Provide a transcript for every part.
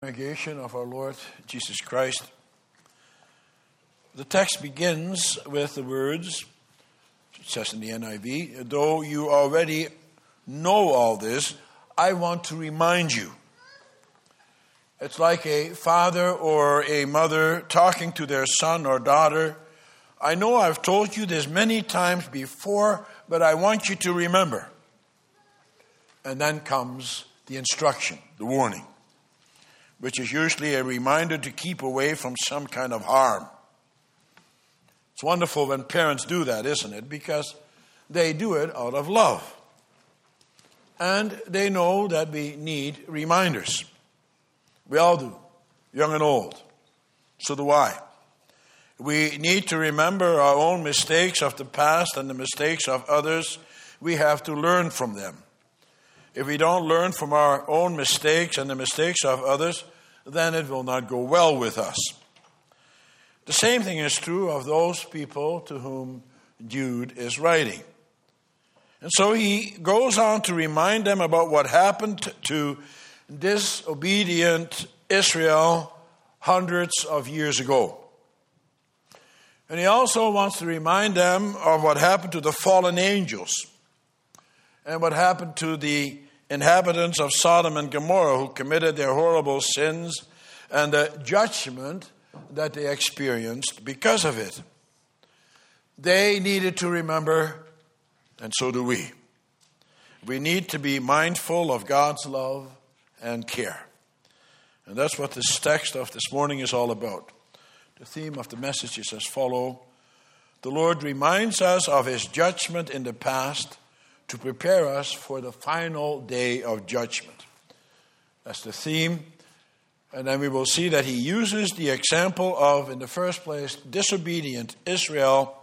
congregation of our Lord Jesus Christ. The text begins with the words, it says in the NIV, though you already know all this, I want to remind you. It's like a father or a mother talking to their son or daughter. I know I've told you this many times before, but I want you to remember. And then comes the instruction, the warning which is usually a reminder to keep away from some kind of harm. It's wonderful when parents do that, isn't it? Because they do it out of love. And they know that we need reminders. We all do, young and old. So do I. We need to remember our own mistakes of the past and the mistakes of others. We have to learn from them. If we don't learn from our own mistakes and the mistakes of others, then it will not go well with us. The same thing is true of those people to whom Jude is writing. And so he goes on to remind them about what happened to disobedient Israel hundreds of years ago. And he also wants to remind them of what happened to the fallen angels and what happened to the inhabitants of Sodom and Gomorrah who committed their horrible sins and the judgment that they experienced because of it. They needed to remember, and so do we. We need to be mindful of God's love and care. And that's what this text of this morning is all about. The theme of the message is as follow. The Lord reminds us of his judgment in the past to prepare us for the final day of judgment. That's the theme. And then we will see that he uses the example of, in the first place, disobedient Israel,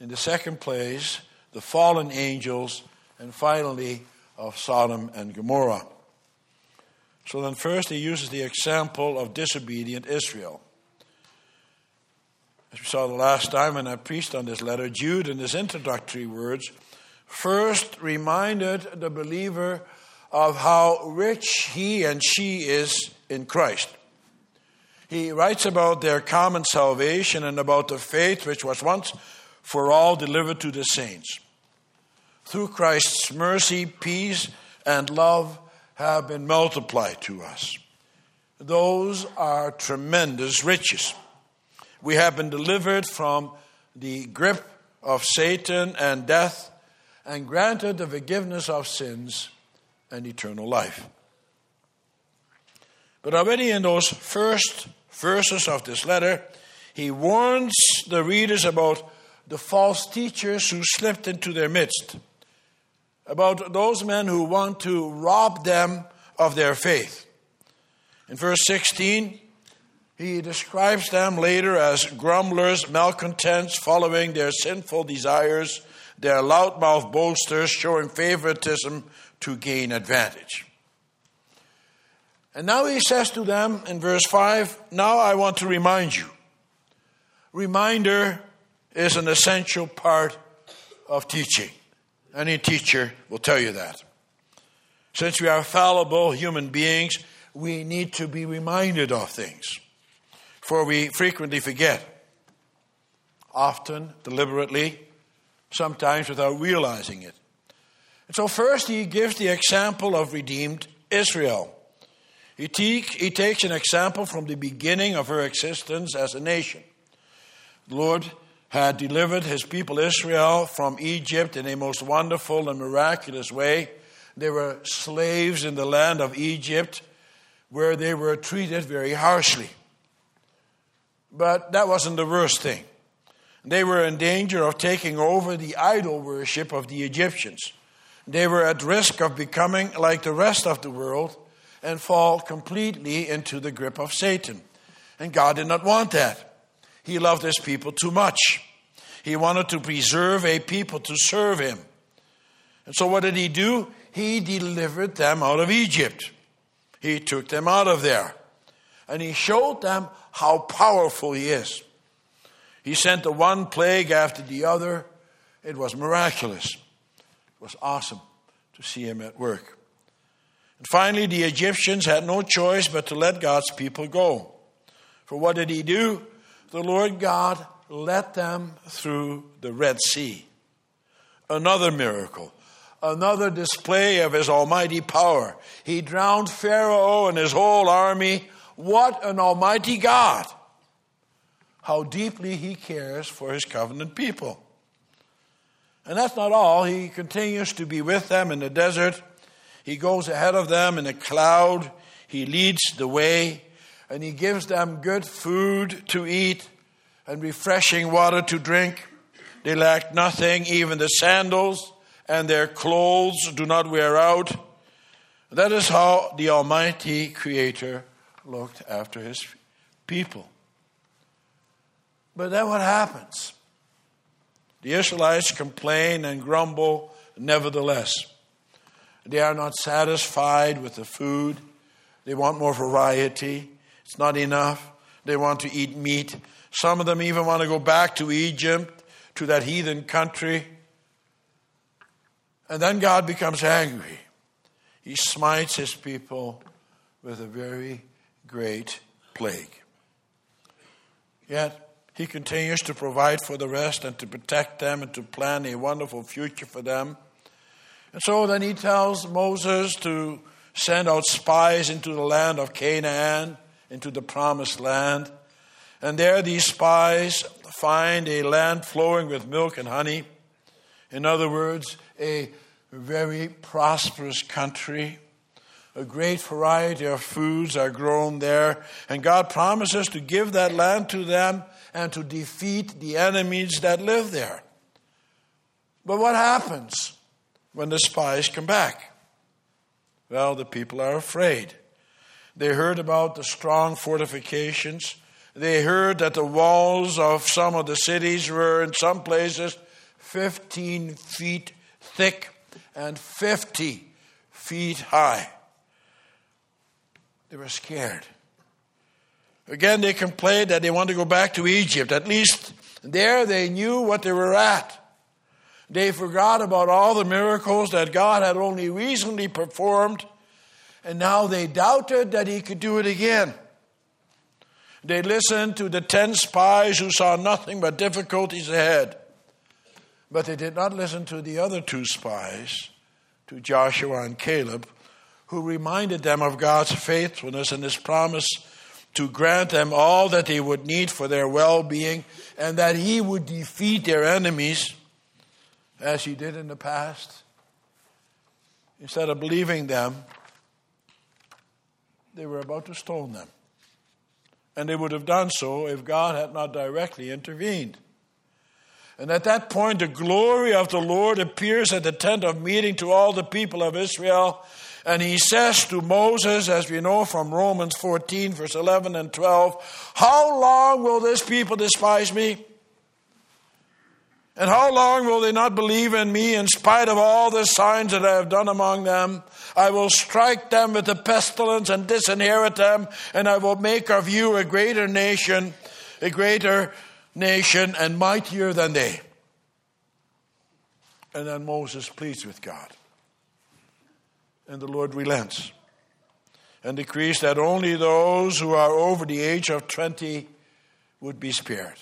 in the second place, the fallen angels, and finally, of Sodom and Gomorrah. So then, first, he uses the example of disobedient Israel. As we saw the last time when I preached on this letter, Jude, in his introductory words, first reminded the believer of how rich he and she is in Christ. He writes about their common salvation and about the faith which was once for all delivered to the saints. Through Christ's mercy, peace, and love have been multiplied to us. Those are tremendous riches. We have been delivered from the grip of Satan and death and granted the forgiveness of sins and eternal life. But already in those first verses of this letter, he warns the readers about the false teachers who slipped into their midst, about those men who want to rob them of their faith. In verse 16, he describes them later as grumblers, malcontents, following their sinful desires they're loudmouth boasters showing favoritism to gain advantage. And now he says to them in verse 5 Now I want to remind you. Reminder is an essential part of teaching. Any teacher will tell you that. Since we are fallible human beings, we need to be reminded of things, for we frequently forget, often deliberately, sometimes without realizing it. And so, first, he gives the example of redeemed Israel. He, te- he takes an example from the beginning of her existence as a nation. The Lord had delivered his people Israel from Egypt in a most wonderful and miraculous way. They were slaves in the land of Egypt where they were treated very harshly. But that wasn't the worst thing. They were in danger of taking over the idol worship of the Egyptians. They were at risk of becoming like the rest of the world and fall completely into the grip of Satan. And God did not want that. He loved his people too much. He wanted to preserve a people to serve him. And so, what did he do? He delivered them out of Egypt. He took them out of there. And he showed them how powerful he is. He sent the one plague after the other. It was miraculous. It was awesome to see him at work. And finally, the Egyptians had no choice but to let God's people go. For what did he do? The Lord God led them through the Red Sea. Another miracle, another display of his almighty power. He drowned Pharaoh and his whole army. What an almighty God! How deeply he cares for his covenant people. And that's not all. He continues to be with them in the desert. He goes ahead of them in a cloud. He leads the way. And he gives them good food to eat and refreshing water to drink. They lack nothing, even the sandals and their clothes do not wear out. That is how the Almighty Creator looked after His people. But then what happens? The Israelites complain and grumble, nevertheless. They are not satisfied with the food. They want more variety. It's not enough. They want to eat meat. Some of them even want to go back to Egypt, to that heathen country. And then God becomes angry. He smites his people with a very great plague. Yet, he continues to provide for the rest and to protect them and to plan a wonderful future for them. And so then he tells Moses to send out spies into the land of Canaan, into the promised land. And there these spies find a land flowing with milk and honey. In other words, a very prosperous country. A great variety of foods are grown there. And God promises to give that land to them and to defeat the enemies that live there. But what happens when the spies come back? Well, the people are afraid. They heard about the strong fortifications. They heard that the walls of some of the cities were, in some places, 15 feet thick and 50 feet high. They were scared. Again, they complained that they wanted to go back to Egypt. At least there they knew what they were at. They forgot about all the miracles that God had only recently performed, and now they doubted that He could do it again. They listened to the ten spies who saw nothing but difficulties ahead. But they did not listen to the other two spies, to Joshua and Caleb, who reminded them of God's faithfulness and His promise to grant them all that they would need for their well being, and that He would defeat their enemies as He did in the past. Instead of believing them, they were about to stone them. And they would have done so if God had not directly intervened. And at that point, the glory of the Lord appears at the tent of meeting to all the people of Israel and he says to Moses, as we know from Romans 14, verse 11 and 12, How long will this people despise me? And how long will they not believe in me in spite of all the signs that I have done among them? I will strike them with the pestilence and disinherit them, and I will make of you a greater nation, a greater nation, and mightier than they. And then Moses pleads with God. And the Lord relents and decrees that only those who are over the age of 20 would be spared.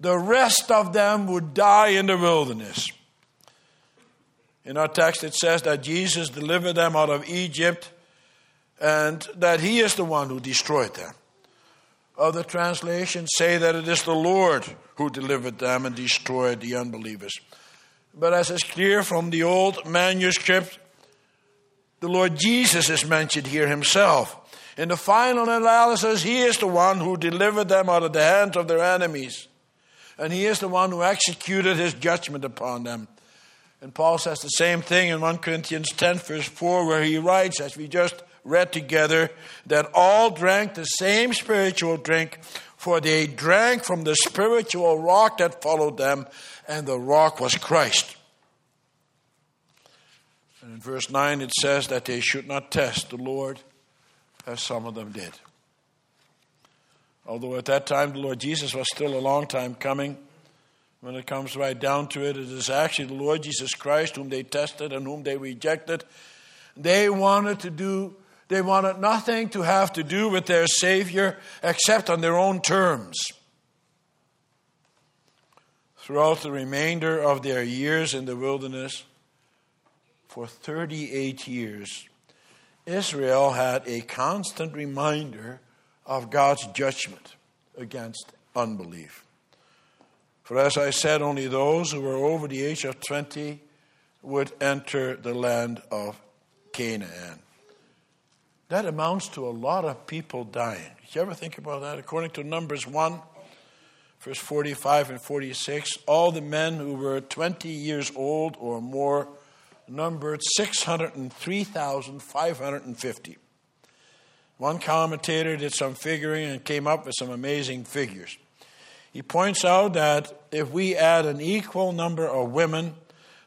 The rest of them would die in the wilderness. In our text, it says that Jesus delivered them out of Egypt and that He is the one who destroyed them. Other translations say that it is the Lord who delivered them and destroyed the unbelievers. But as is clear from the old manuscript, the Lord Jesus is mentioned here himself. In the final analysis, he is the one who delivered them out of the hands of their enemies. And he is the one who executed his judgment upon them. And Paul says the same thing in 1 Corinthians 10, verse 4, where he writes, as we just read together, that all drank the same spiritual drink, for they drank from the spiritual rock that followed them, and the rock was Christ. And in verse 9 it says that they should not test the Lord as some of them did. Although at that time the Lord Jesus was still a long time coming, when it comes right down to it, it is actually the Lord Jesus Christ whom they tested and whom they rejected. They wanted to do, they wanted nothing to have to do with their Savior except on their own terms. Throughout the remainder of their years in the wilderness, for 38 years, Israel had a constant reminder of God's judgment against unbelief. For as I said, only those who were over the age of 20 would enter the land of Canaan. That amounts to a lot of people dying. Did you ever think about that? According to Numbers 1, verse 45 and 46, all the men who were 20 years old or more numbered 603,550. One commentator did some figuring and came up with some amazing figures. He points out that if we add an equal number of women,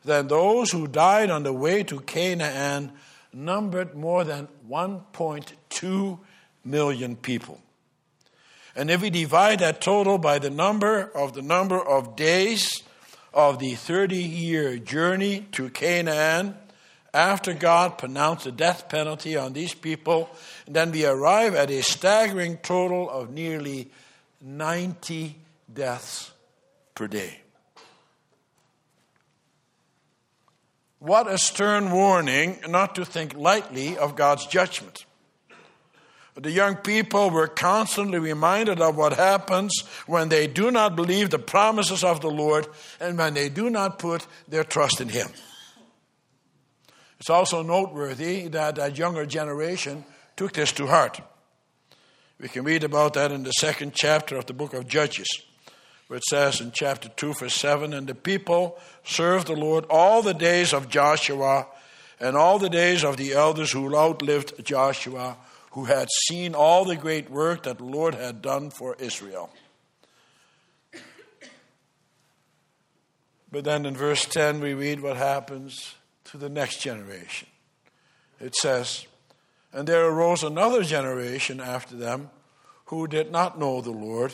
then those who died on the way to Canaan numbered more than 1.2 million people. And if we divide that total by the number of the number of days of the 30 year journey to Canaan, after God pronounced the death penalty on these people, And then we arrive at a staggering total of nearly 90 deaths per day. What a stern warning not to think lightly of God's judgment. The young people were constantly reminded of what happens when they do not believe the promises of the Lord and when they do not put their trust in Him. It's also noteworthy that that younger generation took this to heart. We can read about that in the second chapter of the book of Judges, where it says in chapter 2, verse 7 And the people served the Lord all the days of Joshua and all the days of the elders who outlived Joshua, who had seen all the great work that the Lord had done for Israel. But then in verse 10, we read what happens to the next generation. It says, And there arose another generation after them who did not know the Lord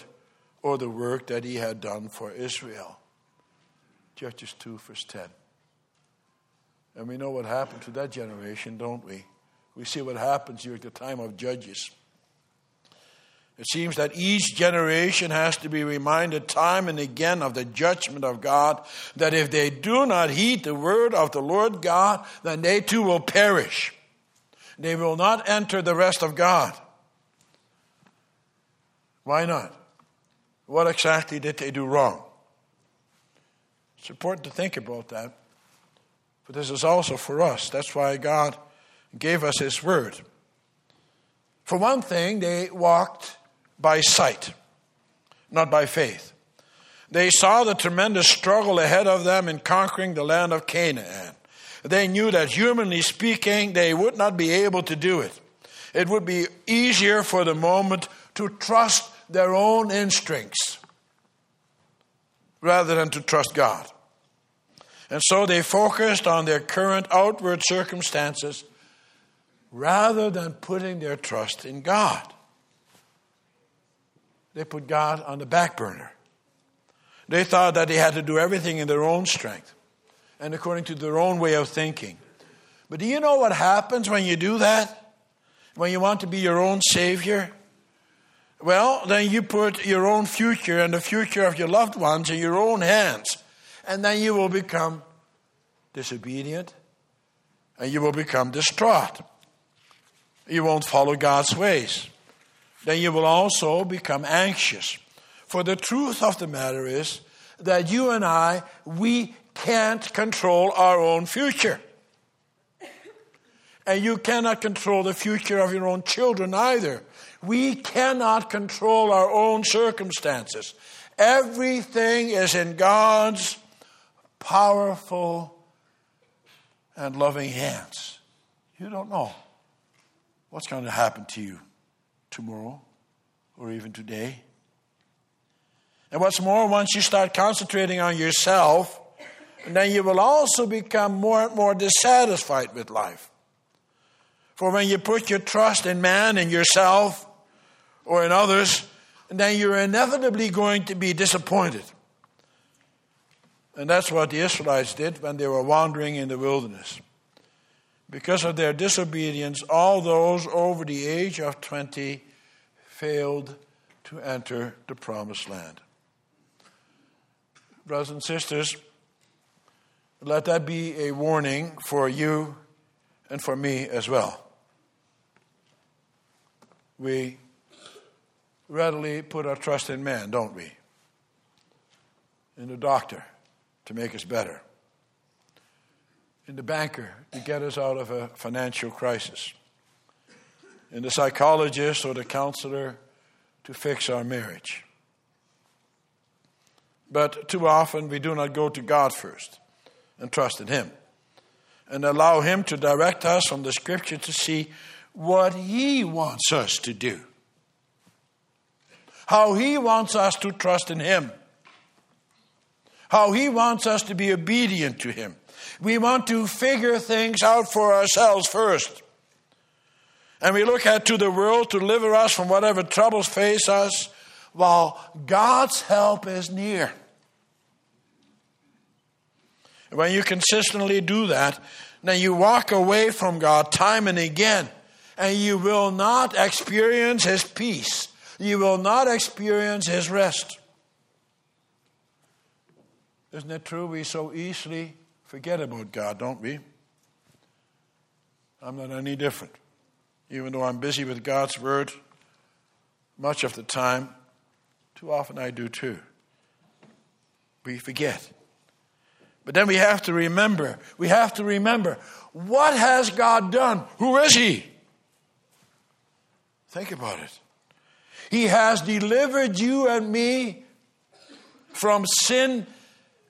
or the work that he had done for Israel. Judges 2, verse 10. And we know what happened to that generation, don't we? We see what happens during the time of Judges. It seems that each generation has to be reminded time and again of the judgment of God, that if they do not heed the word of the Lord God, then they too will perish. They will not enter the rest of God. Why not? What exactly did they do wrong? It's important to think about that. But this is also for us. That's why God gave us His word. For one thing, they walked by sight, not by faith. They saw the tremendous struggle ahead of them in conquering the land of Canaan. They knew that humanly speaking, they would not be able to do it. It would be easier for the moment to trust their own instincts rather than to trust God. And so they focused on their current outward circumstances rather than putting their trust in God they put God on the back burner. They thought that they had to do everything in their own strength and according to their own way of thinking. But do you know what happens when you do that? When you want to be your own Savior? Well, then you put your own future and the future of your loved ones in your own hands. And then you will become disobedient and you will become distraught. You won't follow God's ways then you will also become anxious. For the truth of the matter is that you and I, we can't control our own future. And you cannot control the future of your own children either. We cannot control our own circumstances. Everything is in God's powerful and loving hands. You don't know what's going to happen to you tomorrow or even today. And what's more, once you start concentrating on yourself, then you will also become more and more dissatisfied with life. For when you put your trust in man and yourself or in others, then you're inevitably going to be disappointed. And that's what the Israelites did when they were wandering in the wilderness. Because of their disobedience, all those over the age of 20 failed to enter the promised land. Brothers and sisters, let that be a warning for you and for me as well. We readily put our trust in man, don't we? In the doctor to make us better in the banker to get us out of a financial crisis, in the psychologist or the counselor to fix our marriage. But too often we do not go to God first and trust in Him and allow Him to direct us from the Scripture to see what He wants us to do, how He wants us to trust in Him, how He wants us to be obedient to Him we want to figure things out for ourselves first. And we look at to the world to deliver us from whatever troubles face us, while God's help is near. When you consistently do that, then you walk away from God time and again, and you will not experience His peace. You will not experience His rest. Isn't it true? We so easily forget about God, don't we? I'm not any different. Even though I'm busy with God's Word much of the time, too often I do too. We forget. But then we have to remember, we have to remember, what has God done? Who is He? Think about it. He has delivered you and me from sin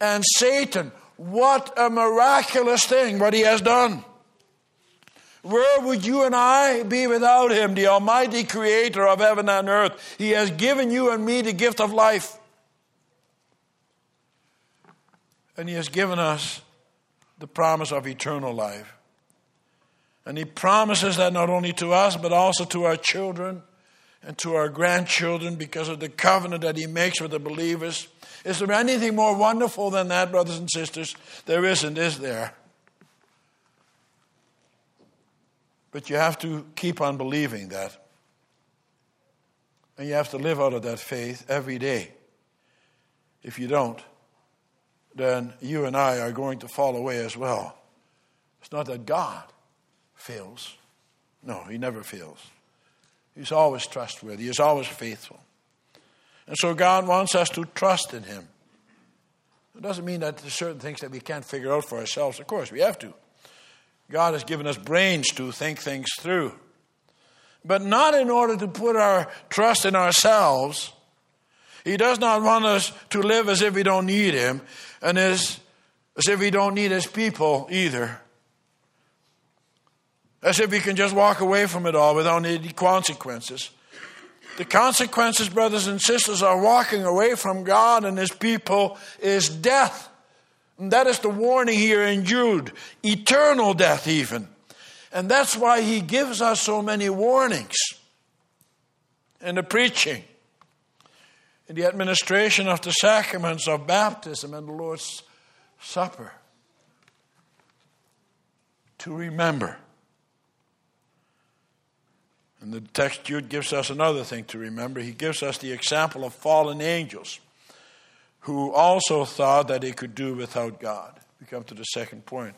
and Satan. What a miraculous thing what he has done. Where would you and I be without him, the almighty creator of heaven and earth? He has given you and me the gift of life. And he has given us the promise of eternal life. And he promises that not only to us, but also to our children and to our grandchildren because of the covenant that he makes with the believers. Is there anything more wonderful than that, brothers and sisters? There isn't, is there? But you have to keep on believing that. And you have to live out of that faith every day. If you don't, then you and I are going to fall away as well. It's not that God fails. No, He never fails. He's always trustworthy, He's always faithful. And so God wants us to trust in Him. It doesn't mean that there's certain things that we can't figure out for ourselves. Of course, we have to. God has given us brains to think things through. But not in order to put our trust in ourselves. He does not want us to live as if we don't need Him and as, as if we don't need His people either. As if we can just walk away from it all without any consequences. The consequences, brothers and sisters, are walking away from God and His people is death. And that is the warning here in Jude eternal death, even. And that's why He gives us so many warnings in the preaching, in the administration of the sacraments of baptism and the Lord's Supper. To remember and the text Jude gives us another thing to remember. He gives us the example of fallen angels who also thought that they could do without God. We come to the second point.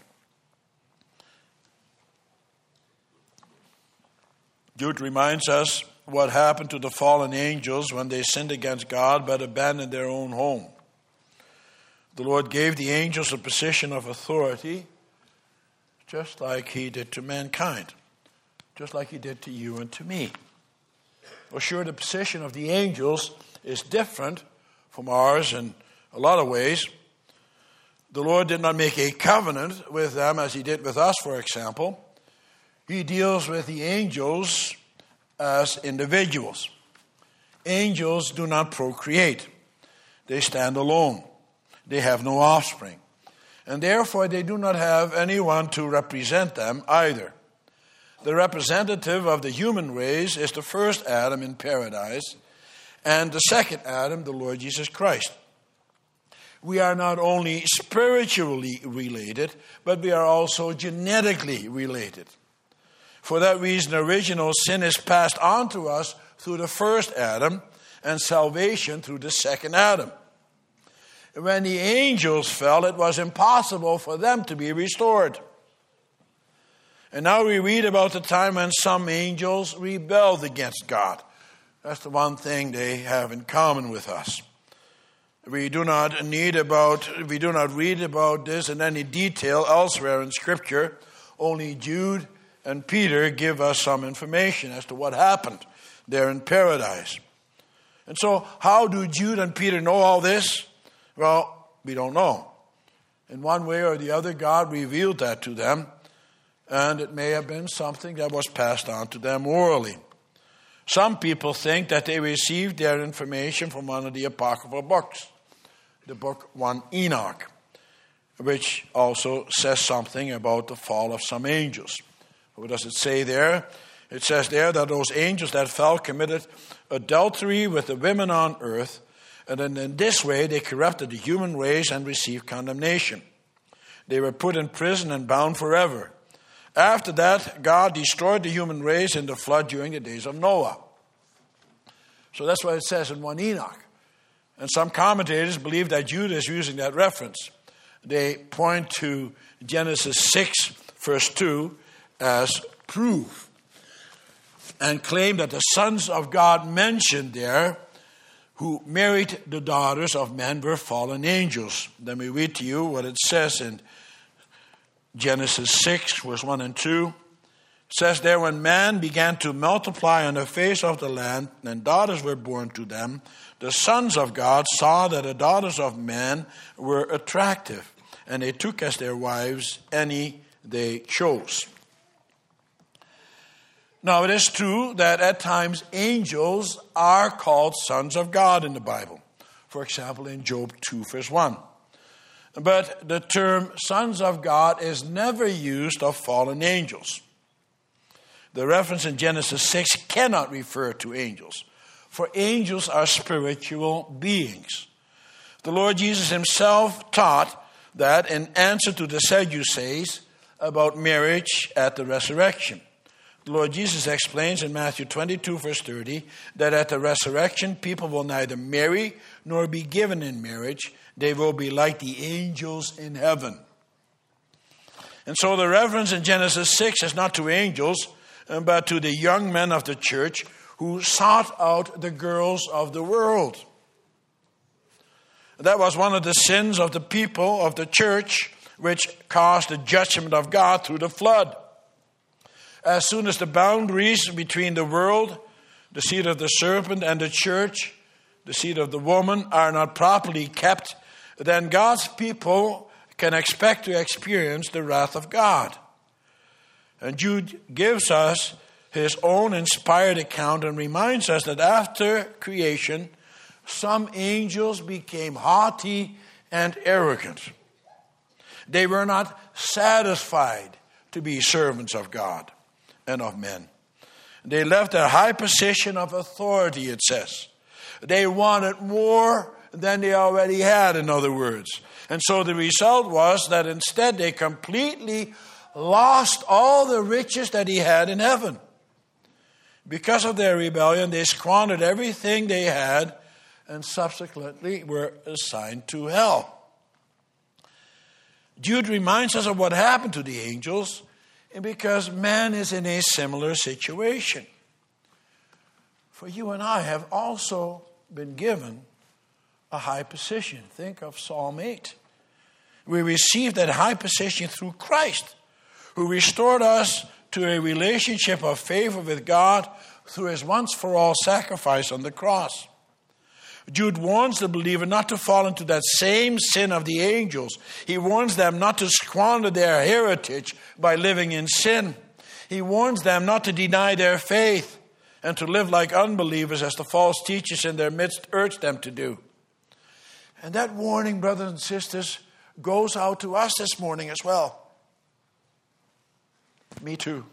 Jude reminds us what happened to the fallen angels when they sinned against God but abandoned their own home. The Lord gave the angels a position of authority, just like He did to mankind just like he did to you and to me. Well, sure, the position of the angels is different from ours in a lot of ways. The Lord did not make a covenant with them as he did with us, for example. He deals with the angels as individuals. Angels do not procreate, they stand alone, they have no offspring. And therefore, they do not have anyone to represent them either the representative of the human race is the first Adam in paradise, and the second Adam, the Lord Jesus Christ. we are not only spiritually related, but we are also genetically related. For that reason, original sin is passed on to us through the first Adam, and salvation through the second Adam. When the angels fell, it was impossible for them to be restored. And now we read about the time when some angels rebelled against God. That's the one thing they have in common with us. We do not need about we do not read about this in any detail elsewhere in scripture. Only Jude and Peter give us some information as to what happened there in paradise. And so, how do Jude and Peter know all this? Well, we don't know. In one way or the other, God revealed that to them, and it may have been something that was passed on to them orally. Some people think that they received their information from one of the apocryphal books, the book 1 Enoch, which also says something about the fall of some angels. What does it say there? It says there that those angels that fell committed adultery with the women on earth, and in this way they corrupted the human race and received condemnation. They were put in prison and bound forever. After that, God destroyed the human race in the flood during the days of Noah. So that's what it says in 1 Enoch. And some commentators believe that Jude is using that reference. They point to Genesis 6, verse 2, as proof and claim that the sons of God mentioned there who married the daughters of men were fallen angels. Let me read to you what it says in Genesis 6, verse 1 and 2. Says there, when man began to multiply on the face of the land, and daughters were born to them, the sons of God saw that the daughters of men were attractive, and they took as their wives any they chose. Now, it is true that at times angels are called sons of God in the Bible. For example, in Job 2, verse 1. But the term sons of God is never used of fallen angels. The reference in Genesis 6 cannot refer to angels, for angels are spiritual beings. The Lord Jesus himself taught that in answer to the Sadducees about marriage at the resurrection. Lord Jesus explains in Matthew 22, verse 30, that at the resurrection, people will neither marry nor be given in marriage. They will be like the angels in heaven. And so the reference in Genesis 6 is not to angels, uh, but to the young men of the church who sought out the girls of the world. That was one of the sins of the people of the church, which caused the judgment of God through the flood as soon as the boundaries between the world, the seed of the serpent, and the church, the seed of the woman, are not properly kept, then God's people can expect to experience the wrath of God. And Jude gives us his own inspired account and reminds us that after creation, some angels became haughty and arrogant. They were not satisfied to be servants of God and of men. They left a high position of authority, it says. They wanted more than they already had, in other words. And so the result was that instead they completely lost all the riches that he had in heaven. Because of their rebellion, they squandered everything they had and subsequently were assigned to hell. Jude reminds us of what happened to the angels because man is in a similar situation. For you and I have also been given a high position. Think of Psalm 8. We received that high position through Christ, who restored us to a relationship of favor with God through his once for all sacrifice on the cross. Jude warns the believer not to fall into that same sin of the angels. He warns them not to squander their heritage by living in sin. He warns them not to deny their faith and to live like unbelievers as the false teachers in their midst urge them to do. And that warning, brothers and sisters, goes out to us this morning as well. Me too.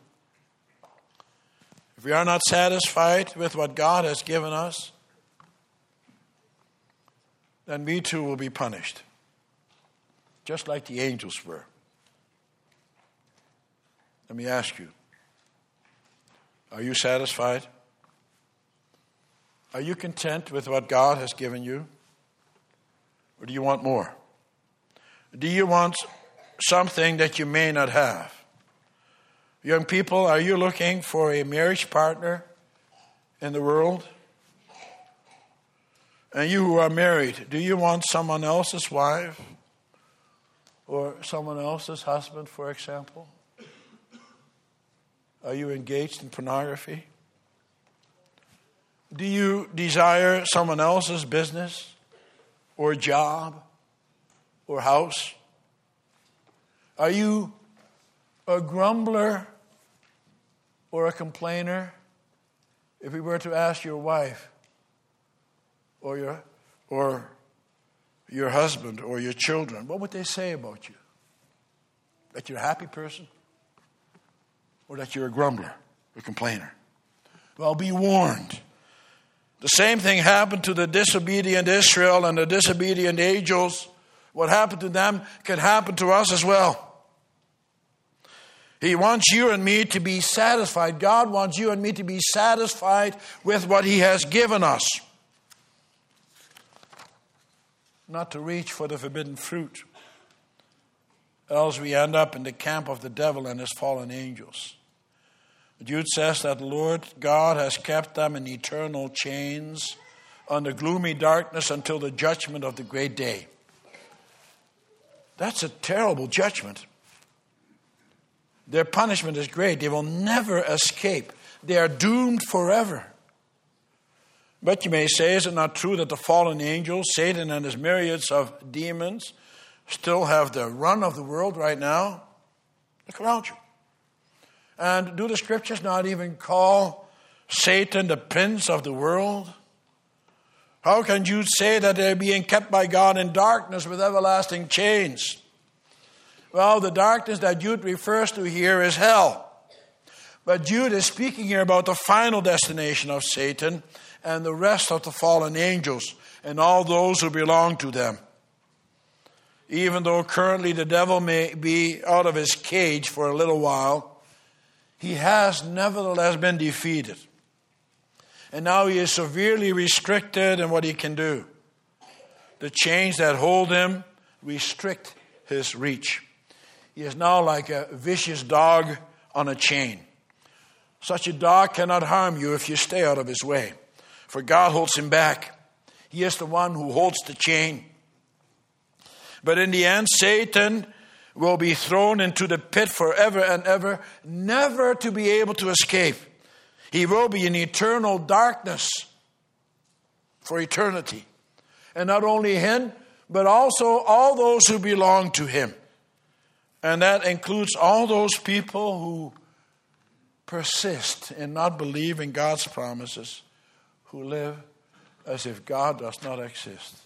If we are not satisfied with what God has given us, then we too will be punished. just like the angels were. Let me ask you are you satisfied? Are you content with what God has given you? Or do you want more? Do you want something that you may not have? Young people, are you looking for a marriage partner in the world? And you who are married, do you want someone else's wife or someone else's husband, for example? Are you engaged in pornography? Do you desire someone else's business or job or house? Are you a grumbler or a complainer? If we were to ask your wife or your, or your husband or your children, what would they say about you? That you're a happy person? Or that you're a grumbler, a complainer? Well, be warned. The same thing happened to the disobedient Israel and the disobedient angels. What happened to them can happen to us as well. He wants you and me to be satisfied. God wants you and me to be satisfied with what He has given us, not to reach for the forbidden fruit. Else we end up in the camp of the devil and his fallen angels. Jude says that the Lord God has kept them in eternal chains under gloomy darkness until the judgment of the great day. That's a terrible judgment. Their punishment is great. They will never escape. They are doomed forever. But you may say, is it not true that the fallen angels, Satan and his myriads of demons, still have the run of the world right now? Look around you. And do the scriptures not even call Satan the prince of the world? How can you say that they're being kept by God in darkness with everlasting chains? Well, the darkness that Jude refers to here is hell. But Jude is speaking here about the final destination of Satan and the rest of the fallen angels and all those who belong to them. Even though currently the devil may be out of his cage for a little while, he has nevertheless been defeated. And now he is severely restricted in what he can do. The chains that hold him restrict his reach. He is now like a vicious dog on a chain. Such a dog cannot harm you if you stay out of his way, for God holds him back. He is the one who holds the chain. But in the end, Satan will be thrown into the pit forever and ever, never to be able to escape. He will be in eternal darkness for eternity. And not only him, but also all those who belong to him. And that includes all those people who persist in not believing God's promises, who live as if God does not exist.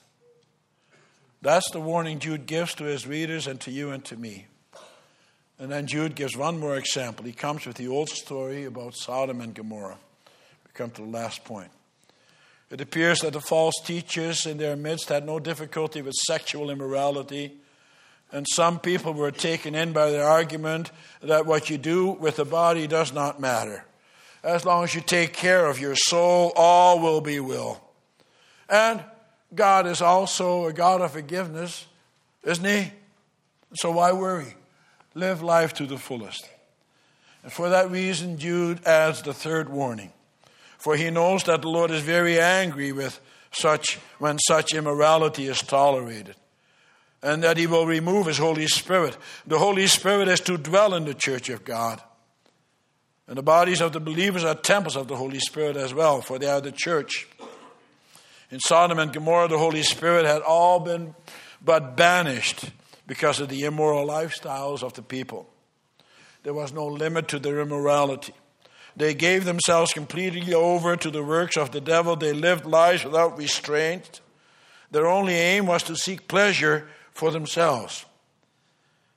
That's the warning Jude gives to his readers and to you and to me. And then Jude gives one more example. He comes with the old story about Sodom and Gomorrah. We come to the last point. It appears that the false teachers in their midst had no difficulty with sexual immorality and some people were taken in by the argument that what you do with the body does not matter. As long as you take care of your soul, all will be well. And God is also a God of forgiveness, isn't He? So why worry? Live life to the fullest. And for that reason, Jude adds the third warning. For he knows that the Lord is very angry with such when such immorality is tolerated and that He will remove His Holy Spirit. The Holy Spirit is to dwell in the church of God. And the bodies of the believers are temples of the Holy Spirit as well, for they are the church. In Sodom and Gomorrah, the Holy Spirit had all been but banished because of the immoral lifestyles of the people. There was no limit to their immorality. They gave themselves completely over to the works of the devil. They lived lives without restraint. Their only aim was to seek pleasure for themselves.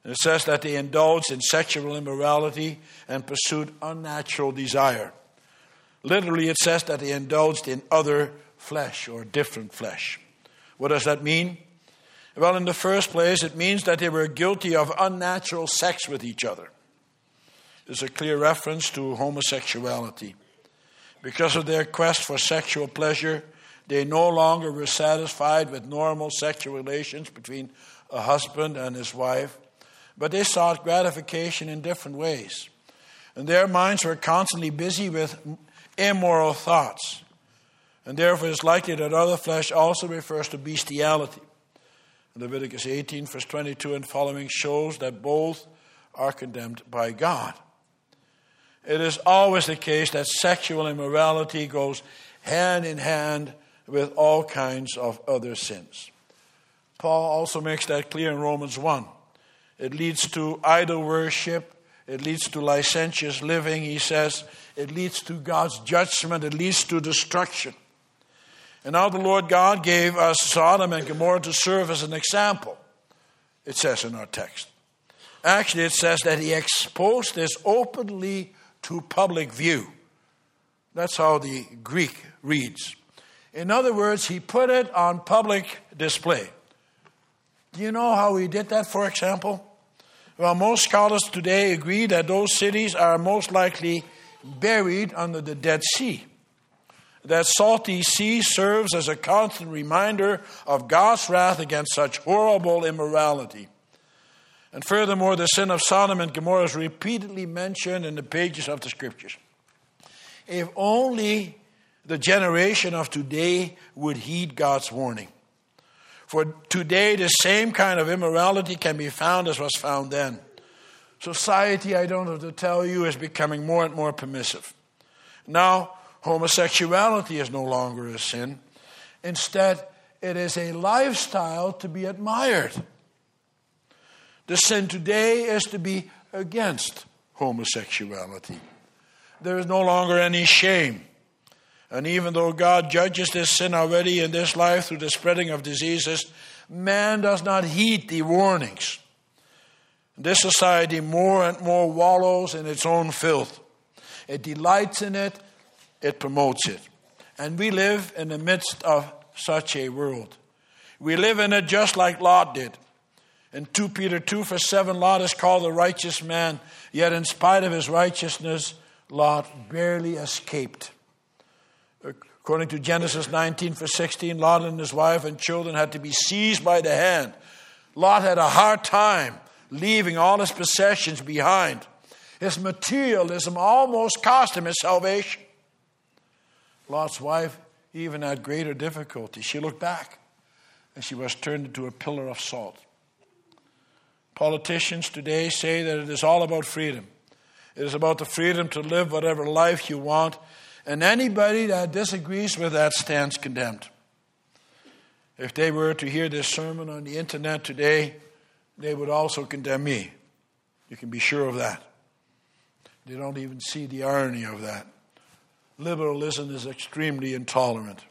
And it says that they indulged in sexual immorality and pursued unnatural desire. Literally, it says that they indulged in other flesh or different flesh. What does that mean? Well, in the first place, it means that they were guilty of unnatural sex with each other. There's a clear reference to homosexuality. Because of their quest for sexual pleasure, they no longer were satisfied with normal sexual relations between a husband and his wife, but they sought gratification in different ways. And their minds were constantly busy with immoral thoughts. And therefore, it's likely that other flesh also refers to bestiality. Leviticus 18, verse 22 and following shows that both are condemned by God. It is always the case that sexual immorality goes hand in hand with all kinds of other sins. Paul also makes that clear in Romans 1. It leads to idol worship, it leads to licentious living, he says, it leads to God's judgment, it leads to destruction. And now the Lord God gave us Sodom and Gomorrah to serve as an example, it says in our text. Actually, it says that he exposed this openly to public view. That's how the Greek reads. In other words, he put it on public display. Do you know how he did that, for example? Well, most scholars today agree that those cities are most likely buried under the Dead Sea. That salty sea serves as a constant reminder of God's wrath against such horrible immorality. And furthermore, the sin of Sodom and Gomorrah is repeatedly mentioned in the pages of the scriptures. If only the generation of today would heed God's warning. For today, the same kind of immorality can be found as was found then. Society, I don't have to tell you, is becoming more and more permissive. Now, homosexuality is no longer a sin. Instead, it is a lifestyle to be admired. The sin today is to be against homosexuality. There is no longer any shame. And even though God judges this sin already in this life through the spreading of diseases, man does not heed the warnings. This society more and more wallows in its own filth. It delights in it, it promotes it. And we live in the midst of such a world. We live in it just like Lot did. In 2 Peter 2 for 7, Lot is called the righteous man, yet in spite of his righteousness, Lot barely escaped. According to Genesis 19 for 16, Lot and his wife and children had to be seized by the hand. Lot had a hard time leaving all his possessions behind. His materialism almost cost him his salvation. Lot's wife even had greater difficulty. She looked back and she was turned into a pillar of salt. Politicians today say that it is all about freedom. It is about the freedom to live whatever life you want, and anybody that disagrees with that stands condemned. If they were to hear this sermon on the internet today, they would also condemn me. You can be sure of that. They don't even see the irony of that. Liberalism is extremely intolerant.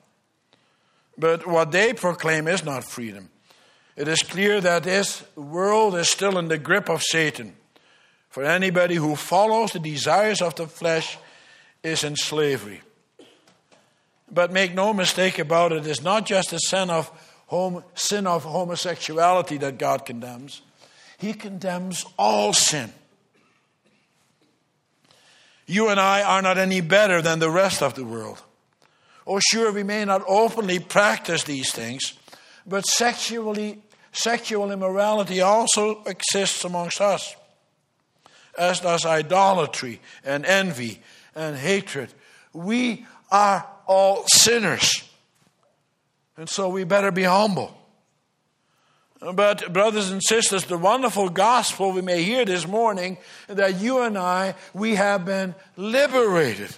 But what they proclaim is not freedom. It is clear that this world is still in the grip of Satan. For anybody who follows the desires of the flesh is in slavery. But make no mistake about it, it's not just the sin of, sin of homosexuality that God condemns, He condemns all sin. You and I are not any better than the rest of the world. Oh, sure, we may not openly practice these things, but sexually sexual immorality also exists amongst us, as does idolatry and envy and hatred. We are all sinners. And so we better be humble. But, brothers and sisters, the wonderful gospel we may hear this morning that you and I, we have been liberated.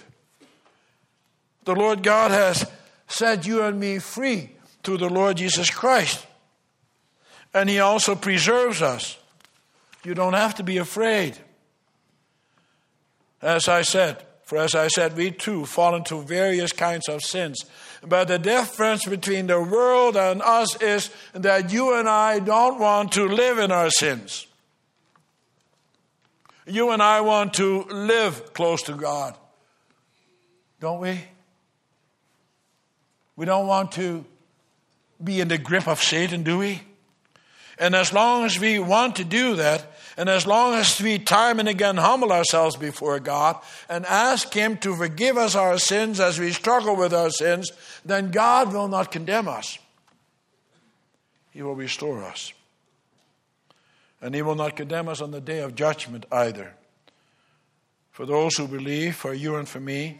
The Lord God has set you and me free through the Lord Jesus Christ and He also preserves us. You don't have to be afraid. As I said, for as I said, we too fall into various kinds of sins. But the difference between the world and us is that you and I don't want to live in our sins. You and I want to live close to God. Don't we? We don't want to be in the grip of Satan, do we? And as long as we want to do that, and as long as we time and again humble ourselves before God and ask Him to forgive us our sins as we struggle with our sins, then God will not condemn us. He will restore us. And He will not condemn us on the day of judgment either. For those who believe, for you and for me,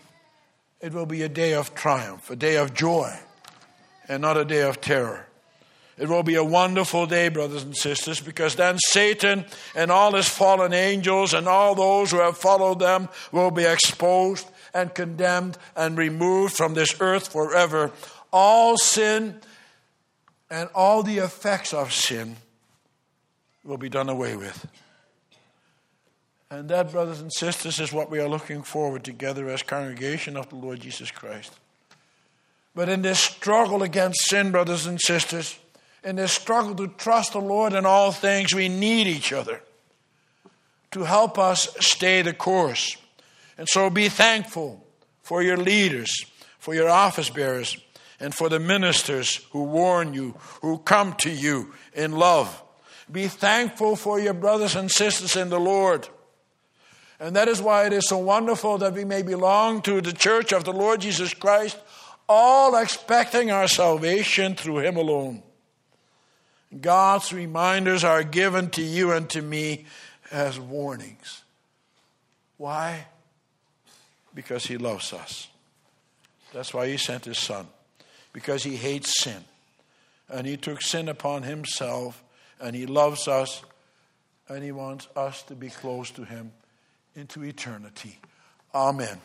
it will be a day of triumph, a day of joy, and not a day of terror. It will be a wonderful day, brothers and sisters, because then Satan and all his fallen angels and all those who have followed them will be exposed and condemned and removed from this earth forever. All sin and all the effects of sin will be done away with. And that, brothers and sisters, is what we are looking forward together as congregation of the Lord Jesus Christ. But in this struggle against sin, brothers and sisters, in this struggle to trust the Lord in all things, we need each other to help us stay the course. And so be thankful for your leaders, for your office bearers, and for the ministers who warn you, who come to you in love. Be thankful for your brothers and sisters in the Lord. And that is why it is so wonderful that we may belong to the church of the Lord Jesus Christ, all expecting our salvation through Him alone. God's reminders are given to you and to me as warnings. Why? Because He loves us. That's why He sent His Son, because He hates sin. And He took sin upon Himself, and He loves us, and He wants us to be close to Him into eternity. Amen.